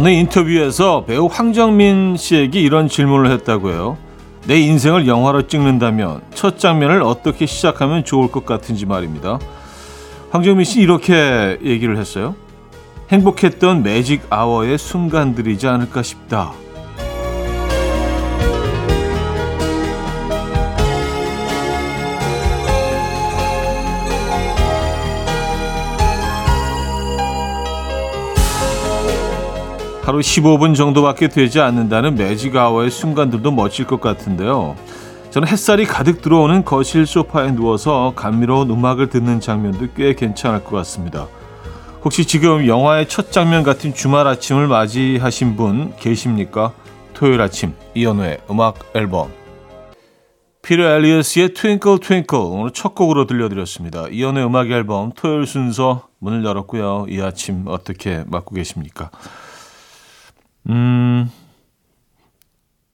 어느 인터뷰에서 배우 황정민 씨에게 이런 질문을 했다고 해요. 내 인생을 영화로 찍는다면 첫 장면을 어떻게 시작하면 좋을 것 같은지 말입니다. 황정민 씨 이렇게 얘기를 했어요. 행복했던 매직 아워의 순간들이지 않을까 싶다. 하루 15분 정도밖에 되지 않는다는 매직 아워의 순간들도 멋질 것 같은데요. 저는 햇살이 가득 들어오는 거실 소파에 누워서 감미로운 음악을 듣는 장면도 꽤 괜찮을 것 같습니다. 혹시 지금 영화의 첫 장면 같은 주말 아침을 맞이하신 분 계십니까? 토요일 아침 이현우의 음악 앨범 피터 엘리어스의 Twinkle Twinkle 오늘 첫 곡으로 들려드렸습니다. 이현우의 음악 앨범 토요일 순서 문을 열었고요. 이 아침 어떻게 맞고 계십니까? 음,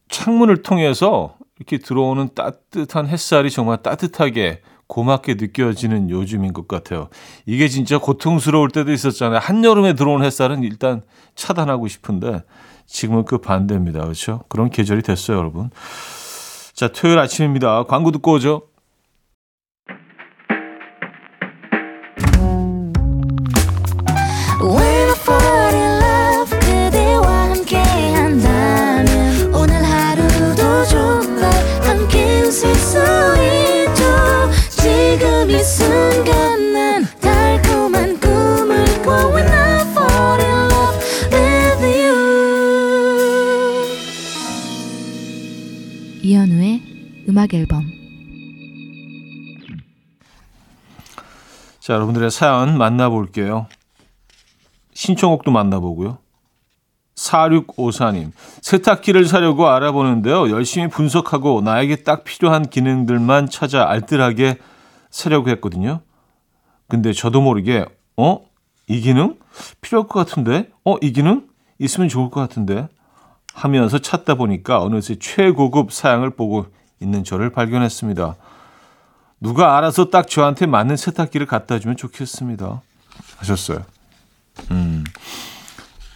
창문을 통해서 이렇게 들어오는 따뜻한 햇살이 정말 따뜻하게 고맙게 느껴지는 요즘인 것 같아요. 이게 진짜 고통스러울 때도 있었잖아요. 한여름에 들어오는 햇살은 일단 차단하고 싶은데 지금은 그 반대입니다. 그렇죠? 그런 계절이 됐어요, 여러분. 자, 토요일 아침입니다. 광고 듣고 오죠. 음악 앨범 자, 여러분들의 사연 만나볼게요. 신청곡도 만나보고요. 4654님, 세탁기를 사려고 알아보는데요. 열심히 분석하고 나에게 딱 필요한 기능들만 찾아 알뜰하게 사려고 했거든요. 근데 저도 모르게, 어? 이 기능? 필요할 것 같은데? 어? 이 기능? 있으면 좋을 것 같은데? 하면서 찾다 보니까 어느새 최고급 사양을 보고 있는 저를 발견했습니다. 누가 알아서 딱 저한테 맞는 세탁기를 갖다 주면 좋겠습니다. 하셨어요. 음.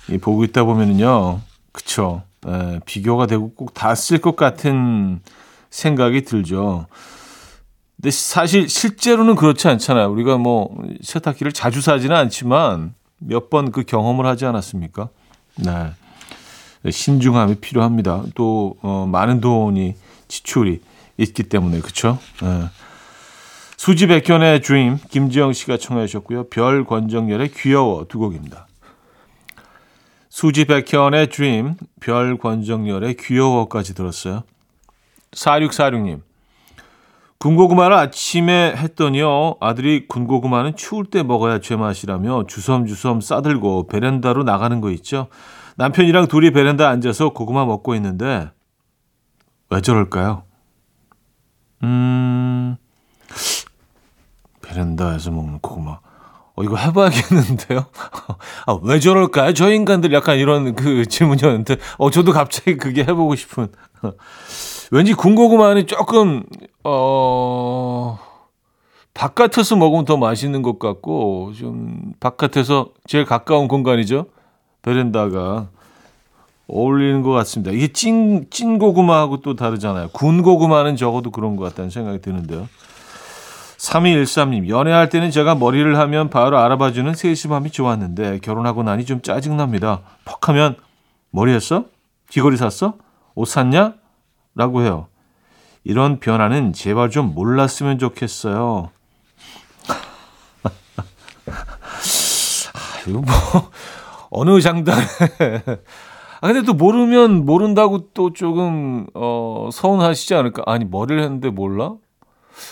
이 보고 있다 보면은요. 그쵸. 에, 예, 비교가 되고 꼭 다 쓸 것 같은 생각이 들죠. 근데 사실 실제로는 그렇지 않잖아요. 우리가 뭐 세탁기를 자주 사지는 않지만 몇 번 그 경험을 하지 않았습니까? 네. 신중함이 필요합니다. 또 어, 많은 돈이 지출이 있기 때문에 그렇죠. 네. 수지 백현의 Dream 김지영 씨가 청해 주셨고요. 별 권정열의 귀여워 두 곡입니다. 수지 백현의 Dream 별 권정열의 귀여워까지 들었어요. 4646님 군고구마를 아침에 했더니요. 아들이 군고구마는 추울 때 먹어야 제맛이라며 주섬주섬 싸들고 베란다로 나가는 거 있죠. 남편이랑 둘이 베란다 앉아서 고구마 먹고 있는데 왜 저럴까요? 음, 베란다에서 먹는 고구마. 어, 이거 해봐야겠는데요? 아, 왜 저럴까요? 저 인간들 약간 이런 그 질문이었는데, 어, 저도 갑자기 그게 해보고 싶은. 왠지 군고구마는 조금, 어, 바깥에서 먹으면 더 맛있는 것 같고, 좀, 바깥에서 제일 가까운 공간이죠? 베란다가. 어울리는 것 같습니다. 이게 찐, 찐 고구마하고 또 다르잖아요. 군 고구마는 적어도 그런 것 같다는 생각이 드는데요. 3213님, 연애할 때는 제가 머리를 하면 바로 알아봐주는 세심함이 좋았는데 결혼하고 나니 좀 짜증납니다. 퍽 하면 머리 했어? 귀걸이 샀어? 옷 샀냐? 라고 해요. 이런 변화는 제발 좀 몰랐으면 좋겠어요. 아, 이거 뭐, 어느 장단에 아, 근데 또 모르면 모른다고 또 조금, 어, 서운하시지 않을까? 아니, 머리를 했는데 몰라?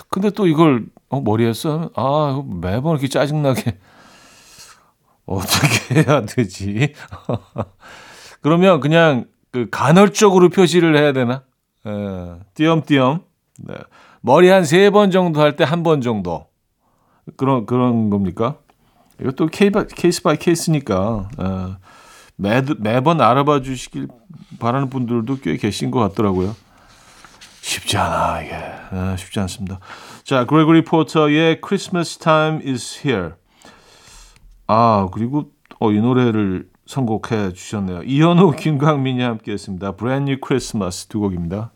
근데 또 이걸, 어, 머리 했어? 아, 매번 이렇게 짜증나게. 어떻게 해야 되지? 그러면 그냥 그 간헐적으로 표시를 해야 되나? 에, 예, 띄엄띄엄. 네. 머리 한 세 번 정도 할 때 한 번 정도. 그런, 그런 겁니까? 이것도 case by case니까. 에. 예. 매, 매번 알아봐 주시길 바라는 분들도 꽤 계신 것 같더라고요. 쉽지 않아, 이게. 아, 쉽지 않습니다. 자, 그레고리 포터의 Christmas Time is Here. 아, 그리고, 어, 이 노래를 선곡해 주셨네요. 이현우, 김광민이 함께했습니다. Brand New Christmas 두 곡입니다.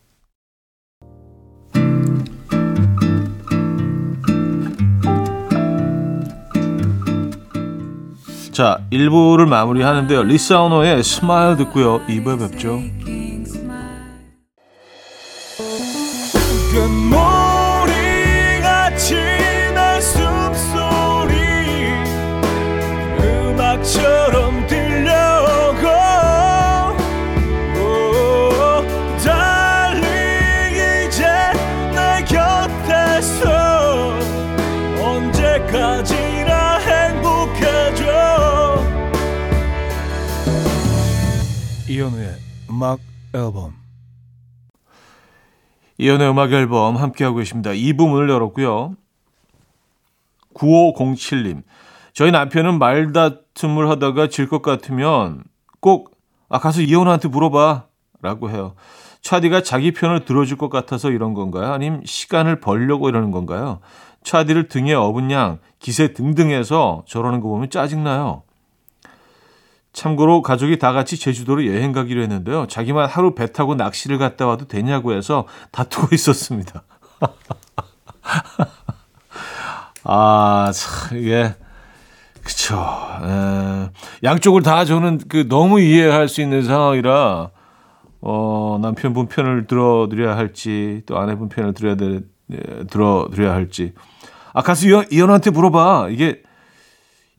자, 1부를 마무리하는데요. 리사우노의 스마일 듣고요. 2부에 뵙죠. 이현우의 음악 앨범 이현우의 음악 앨범 함께하고 계십니다. 2부 문을 열었고요. 9507님 저희 남편은 말다툼을 하다가 질 것 같으면 꼭 아, 가서 이현우한테 물어봐 라고 해요. 차디가 자기 편을 들어줄 것 같아서 이런 건가요? 아니면 시간을 벌려고 이러는 건가요? 차디를 등에 업은 양 기세 등등해서 저러는 거 보면 짜증나요. 참고로 가족이 다 같이 제주도로 여행 가기로 했는데요. 자기만 하루 배 타고 낚시를 갔다 와도 되냐고 해서 다투고 있었습니다. 아, 참, 이게, 그쵸. 에, 양쪽을 다 저는 그 너무 이해할 수 있는 상황이라, 어, 남편분 편을 들어드려야 할지, 또 아내분 편을 들어야 돼, 들어드려야 할지. 아, 가서 이현, 이현한테 물어봐. 이게,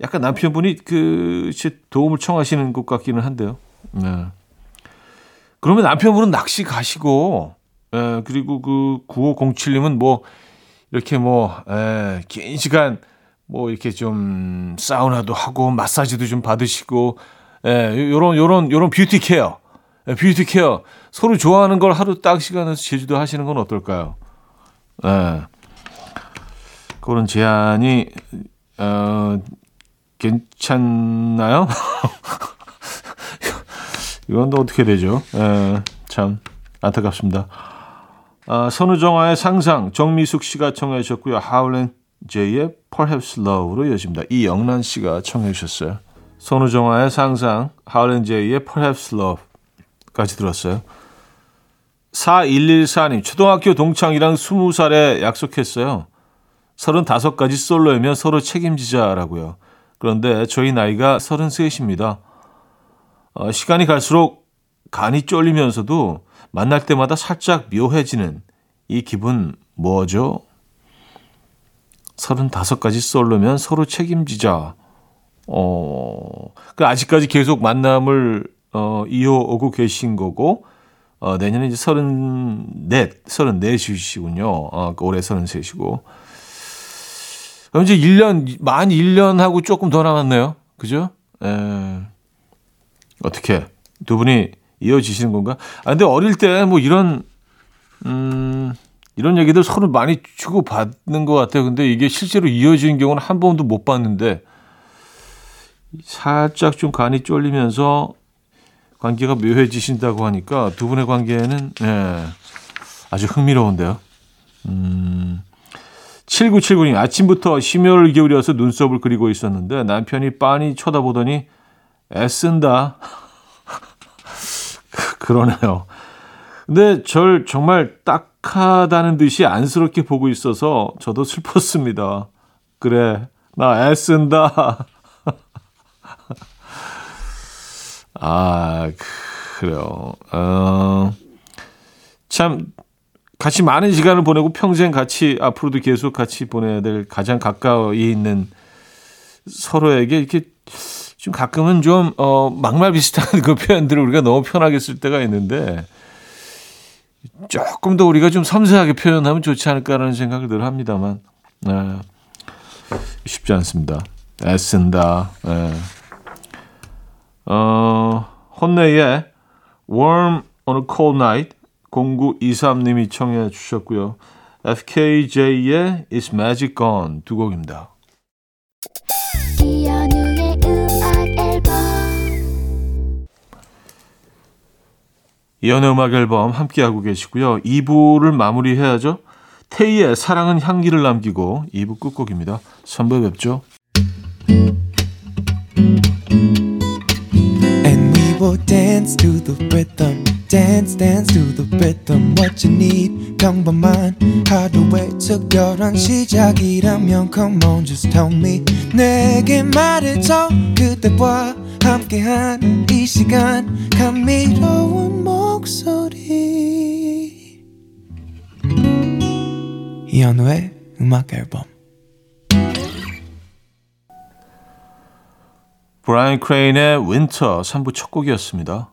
약간 남편분이 그 도움을 청하시는 것 같기는 한데요. 네. 그러면 남편분은 낚시 가시고, 예, 그리고 그 9507님은 뭐, 이렇게 뭐, 예, 긴 시간, 뭐, 이렇게 좀, 사우나도 하고, 마사지도 좀 받으시고, 예, 요런, 요런, 요런 beauty care. 예, beauty care. 서로 좋아하는 걸 하루 딱 시간에서 제주도 하시는 건 어떨까요? 예. 그런 제안이, 어, 괜찮나요? 이건 또 어떻게 되죠? 에, 예, 참 안타깝습니다. 아, 선우정아의 상상 정미숙 씨가 청해 주셨고요. 하울렌 제이의 Perhaps Love로 이어집니다. 이영란 씨가 청해 주셨어요. 선우정아의 상상, 하울렌 제이의 Perhaps Love까지 들었어요. 4114님, 초등학교 동창이랑 20살에 약속했어요. 35까지 솔로이면 서로 책임지자라고요. 그런데 저희 나이가 33입니다. 어, 시간이 갈수록 간이 쫄리면서도 만날 때마다 살짝 묘해지는 이 기분 뭐죠? 35까지 솔로면 서로 책임지자. 어, 그 아직까지 계속 만남을 어, 이어오고 계신 거고, 어, 내년에 이제 34, 34이시군요. 어, 올해 33이시고. 그럼 이제 1년, 만 1년하고 조금 더 남았네요. 그죠? 에, 어떻게, 두 분이 이어지시는 건가? 아, 근데 어릴 때 뭐 이런, 음, 이런 얘기들 서로 많이 주고받는 것 같아요. 근데 이게 실제로 이어지는 경우는 한 번도 못 봤는데, 살짝 좀 간이 쫄리면서 관계가 묘해지신다고 하니까 두 분의 관계는, 예, 아주 흥미로운데요. 음, 7979님, 아침부터 심혈을 기울여서 눈썹을 그리고 있었는데 남편이 빤히 쳐다보더니 애쓴다. 그러네요. 근데 절 정말 딱하다는 듯이 안쓰럽게 보고 있어서 저도 슬펐습니다. 그래, 나 애쓴다. 아, 그래요. 어, 참, 같이 많은 시간을 보내고 평생 같이 앞으로도 계속 같이 보내야 될 가장 가까이 있는 서로에게 이렇게 좀 가끔은 좀, 어, 막말 비슷한 그 표현들을 우리가 너무 편하게 쓸 때가 있는데 조금 더 우리가 좀 섬세하게 표현하면 좋지 않을까라는 생각을 늘 합니다만, 네. 쉽지 않습니다. 애쓴다. 네. 어, 혼내의 Warm on a Cold Night 0923님이 청해 주셨고요. FKJ의 It's Magic Gone 두 곡입니다. 이연의 음악 앨범 함께하고 계시고요. 2부를 마무리해야죠. 테이의 사랑은 향기를 남기고 2부 끝곡입니다. 선배 뵙죠. dance to the rhythm dance dance to the rhythm what you need. 평범한 하루의 특별한 시작이라면 come on just tell me. 내게 말해줘 그대와 함께한 이 시간. 감미로운 목소리. 이현우의 음악 앨범. 브라이언 크레인의 Winter 3부 첫 곡이었습니다.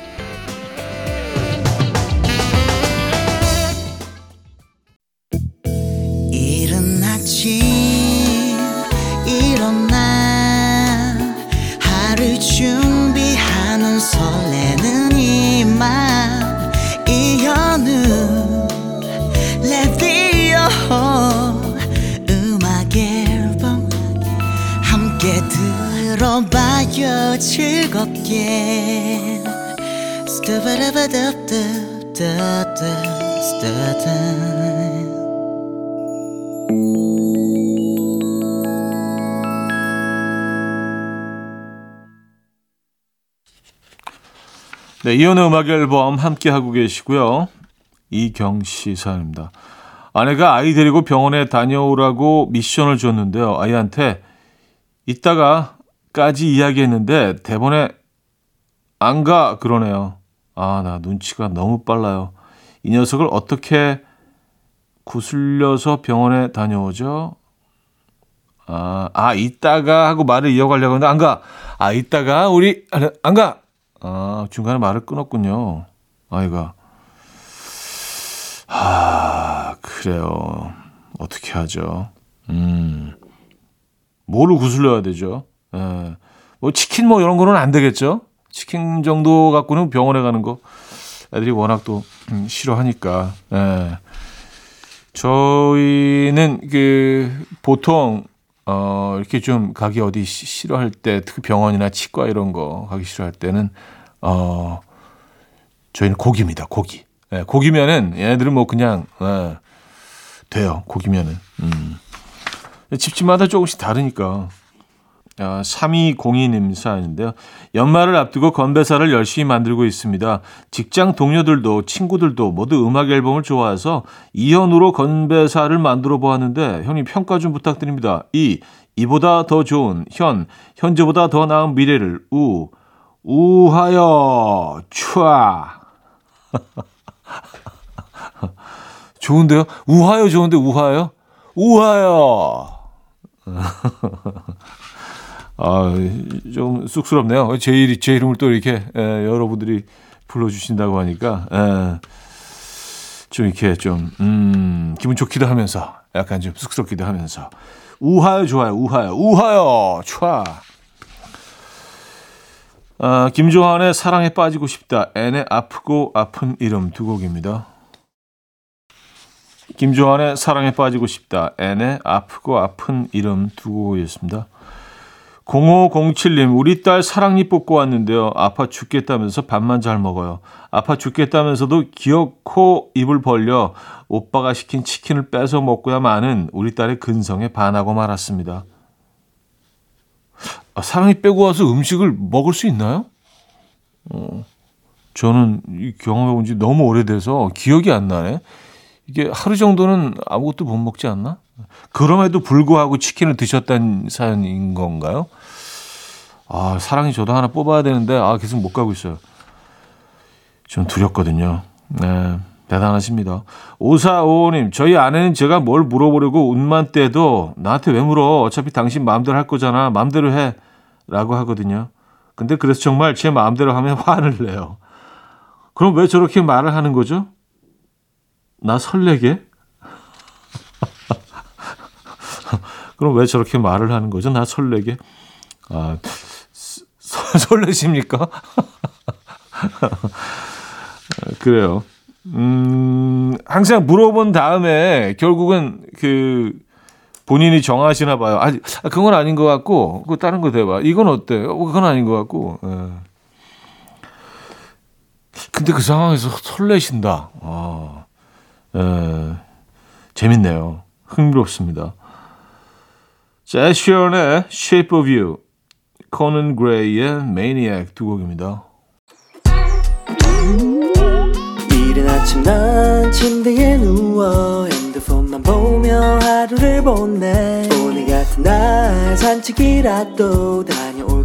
네, 이연의 음악 앨범 함께 하고 계시고요. 이경 씨 사연입니다. 아내가 아이 데리고 병원에 다녀오라고 미션을 줬는데요. 아이한테 이따가까지 이야기했는데 대본에 안 가 그러네요. 아, 나 눈치가 너무 빨라요. 이 녀석을 어떻게 구슬려서 병원에 다녀오죠? 아, 아, 이따가 하고 말을 이어가려고 하는데 안 가. 아, 이따가 우리 안 가. 아, 중간에 말을 끊었군요. 아이가. 아, 그래요. 어떻게 하죠? 음. 뭐를 구슬려야 되죠? 예. 뭐 치킨 뭐 이런 거는 안 되겠죠? 치킨 정도 갖고는 병원에 가는 거 애들이 워낙 또 음, 싫어하니까. 예. 저희는 그 보통 어 이렇게 좀 가기 어디 시- 싫어할 때 특히 병원이나 치과 이런 거 가기 싫어할 때는 어 저희는 고기입니다. 고기. 예, 고기면은 얘네들은 뭐 그냥 예, 돼요. 고기면은. 음. 집집마다 조금씩 다르니까. 아, 3202님 사연인데요. 연말을 앞두고 건배사를 열심히 만들고 있습니다. 직장 동료들도 친구들도 모두 음악 앨범을 좋아해서 이현우로 건배사를 만들어 보았는데 형님 평가 좀 부탁드립니다. 이 이보다 더 좋은 현 현재보다 더 나은 미래를 우 우하여 촤 좋은데요? 우하여 좋은데 우하여 우하여 아, 좀 쑥스럽네요. 제, 일, 제 이름을 또 이렇게 에, 여러분들이 불러주신다고 하니까 에, 좀 이렇게 좀 음, 기분 좋기도 하면서 약간 좀 쑥스럽기도 하면서 우하여 좋아요. 우하여 우하여 촤 아, 김조한의 사랑에 빠지고 싶다. 앤의 아프고 아픈 이름 두 곡입니다. 김조한의 사랑에 빠지고 싶다. 앤의 아프고 아픈 이름 두 곡이었습니다. 0507님, 우리 딸 사랑니 뽑고 왔는데요. 아파 죽겠다면서 밥만 잘 먹어요. 아파 죽겠다면서도 기어코 입을 벌려 오빠가 시킨 치킨을 뺏어 먹고야 마는 우리 딸의 근성에 반하고 말았습니다. 아, 사랑니 빼고 와서 음식을 먹을 수 있나요? 어, 저는 이 경험해 본 지 너무 오래돼서 기억이 안 나네. 이게 하루 정도는 아무것도 못 먹지 않나? 그럼에도 불구하고 치킨을 드셨다는 사연인 건가요? 아, 사랑이 저도 하나 뽑아야 되는데, 아, 계속 못 가고 있어요. 좀 두렵거든요. 네, 대단하십니다. 5455님, 저희 아내는 제가 뭘 물어보려고 운만 떼도 나한테 왜 물어? 어차피 당신 마음대로 할 거잖아. 마음대로 해. 라고 하거든요. 근데 그래서 정말 제 마음대로 하면 화를 내요. 그럼 왜 저렇게 말을 하는 거죠? 나 설레게? 그럼 왜 저렇게 말을 하는 거죠? 나 설레게? 아, 설레십니까? 그래요. 음, 항상 물어본 다음에 결국은 그 본인이 정하시나 봐요. 아, 그건 아닌 것 같고, 그 다른 거 대봐. 이건 어때 요? 그건 아닌 것 같고. 예. 근데 그 상황에서 설레신다. 아, 예. 재밌네요. 흥미롭습니다. 자, 애쉬언의 Shape of You, 코넌 그레이의 Maniac 두 곡입니다. 이른 아침 난 침대에 누워 핸드폰만 보며 하루를 보내 오늘 같은 날 산책이라도 다녀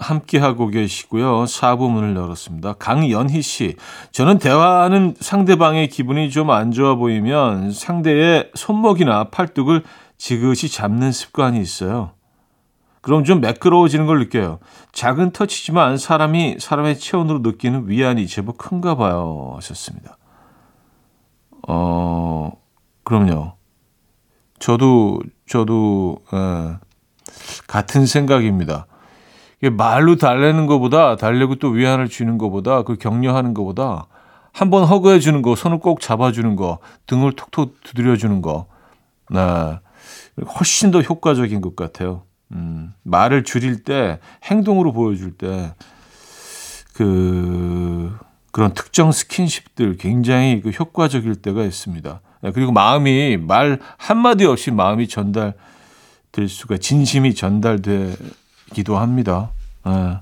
함께 하고 계시고요. 4부 문을 열었습니다. 강연희 씨. 저는 대화하는 상대방의 기분이 좀 안 좋아 보이면 상대의 손목이나 팔뚝을 지그시 잡는 습관이 있어요. 그럼 좀 매끄러워지는 걸 느껴요. 작은 터치지만 사람이 사람의 체온으로 느끼는 위안이 제법 큰가 봐요. 하셨습니다. 어, 그럼요. 저도, 저도, 예, 같은 생각입니다. 말로 달래는 것보다 달래고 또 위안을 주는 것보다 그 격려하는 것보다 한 번 허그해 주는 거, 손을 꼭 잡아 주는 거, 등을 톡톡 두드려 주는 거, 네, 훨씬 더 효과적인 것 같아요. 음, 말을 줄일 때 행동으로 보여줄 때 그 그런 특정 스킨십들 굉장히 그 효과적일 때가 있습니다. 네, 그리고 마음이 말 한마디 없이 마음이 전달될 수가 진심이 전달되 기도 합니다. 네.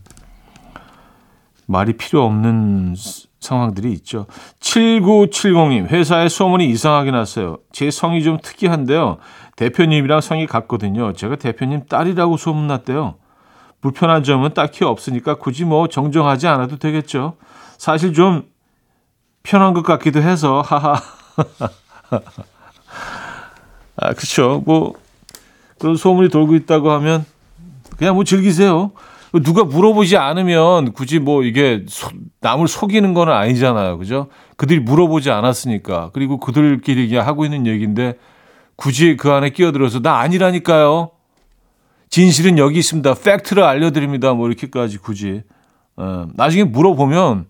말이 필요 없는 상황들이 있죠. 7970님, 회사에 소문이 이상하게 났어요. 제 성이 좀 특이한데요. 대표님이랑 성이 같거든요. 제가 대표님 딸이라고 소문났대요. 불편한 점은 딱히 없으니까 굳이 뭐 정정하지 않아도 되겠죠. 사실 좀 편한 것 같기도 해서, 하하. 아, 그쵸. 뭐, 그런 소문이 돌고 있다고 하면 그냥 뭐 즐기세요. 누가 물어보지 않으면 굳이 뭐 이게 소, 남을 속이는 건 아니잖아요. 그죠? 그들이 물어보지 않았으니까. 그리고 그들끼리 그냥 하고 있는 얘기인데 굳이 그 안에 끼어들어서 나 아니라니까요. 진실은 여기 있습니다. 팩트를 알려드립니다. 뭐 이렇게까지 굳이. 어, 나중에 물어보면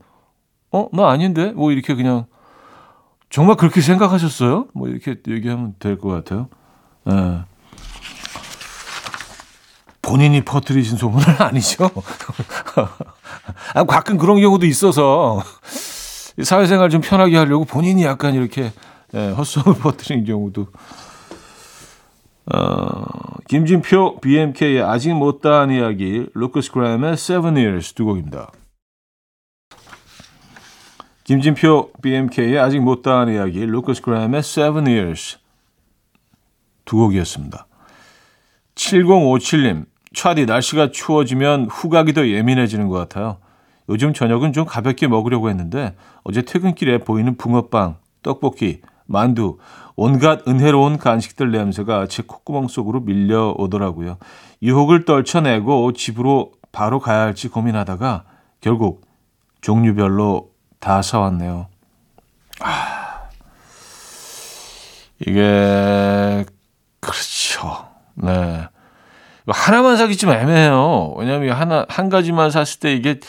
어? 나 아닌데? 뭐 이렇게 그냥 정말 그렇게 생각하셨어요? 뭐 이렇게 얘기하면 될 것 같아요. 예. 본인이 퍼뜨리신 소문은 아니죠. 아, 가끔 그런 경우도 있어서 사회생활 좀 편하게 하려고 본인이 약간 이렇게 예, 헛소문을 퍼뜨리는 경우도. 어, 김진표 BMK의 아직 못다한 이야기, 루커스 그램의 Seven Years 두 곡입니다. 김진표 BMK의 아직 못다한 이야기, 루커스 그램의 Seven Years 두 곡이었습니다. 7057님, 차디 날씨가 추워지면 후각이 더 예민해지는 것 같아요. 요즘 저녁은 좀 가볍게 먹으려고 했는데 어제 퇴근길에 보이는 붕어빵, 떡볶이, 만두, 온갖 은혜로운 간식들 냄새가 제 콧구멍 속으로 밀려오더라고요. 유혹을 떨쳐내고 집으로 바로 가야 할지 고민하다가 결국 종류별로 다 사왔네요. 아, 이게 그렇죠. 네. 하나만 사기 좀 애매해요. 왜냐하면 하나 한 가지만 샀을 때 이게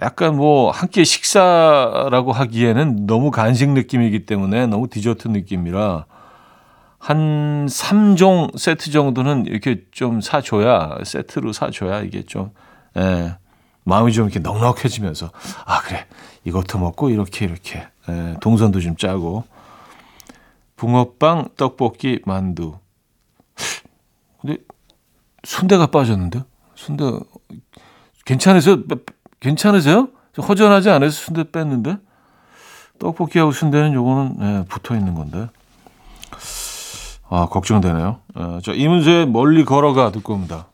약간 뭐한끼 식사라고 하기에는 너무 간식 느낌이기 때문에 너무 디저트 느낌이라 한 3종 세트 정도는 이렇게 좀 사줘야 세트로 사줘야 이게 좀 예, 마음이 좀 이렇게 넉넉해지면서 아 그래 이것도 먹고 이렇게 이렇게 에, 동선도 좀 짜고 붕어빵, 떡볶이, 만두. 순대가 빠졌는데 순대 괜찮으세요? 빼- 괜찮으세요? 허전하지 않아서 순대 뺐는데 떡볶이하고 순대는 요거는 예, 붙어 있는 건데 아 걱정되네요. 어, 자 이문세의 멀리 걸어가 듣고 옵니다.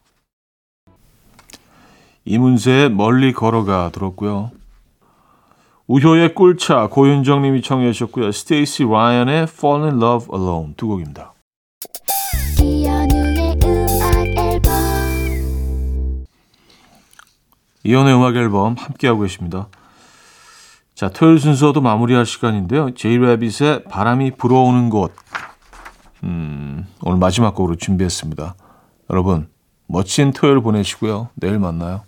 이문세의 멀리 걸어가 들었고요. 우효의 꿀차 고윤정 님이 청해 주셨고요. 스테이시 라이언의 Fall in Love Alone 두 곡입니다. 이연의 음악 앨범 함께하고 계십니다. 자, 토요일 순서도 마무리할 시간인데요. 제이레빗의 바람이 불어오는 곳. 음, 오늘 마지막 곡으로 준비했습니다. 여러분, 멋진 토요일 보내시고요. 내일 만나요.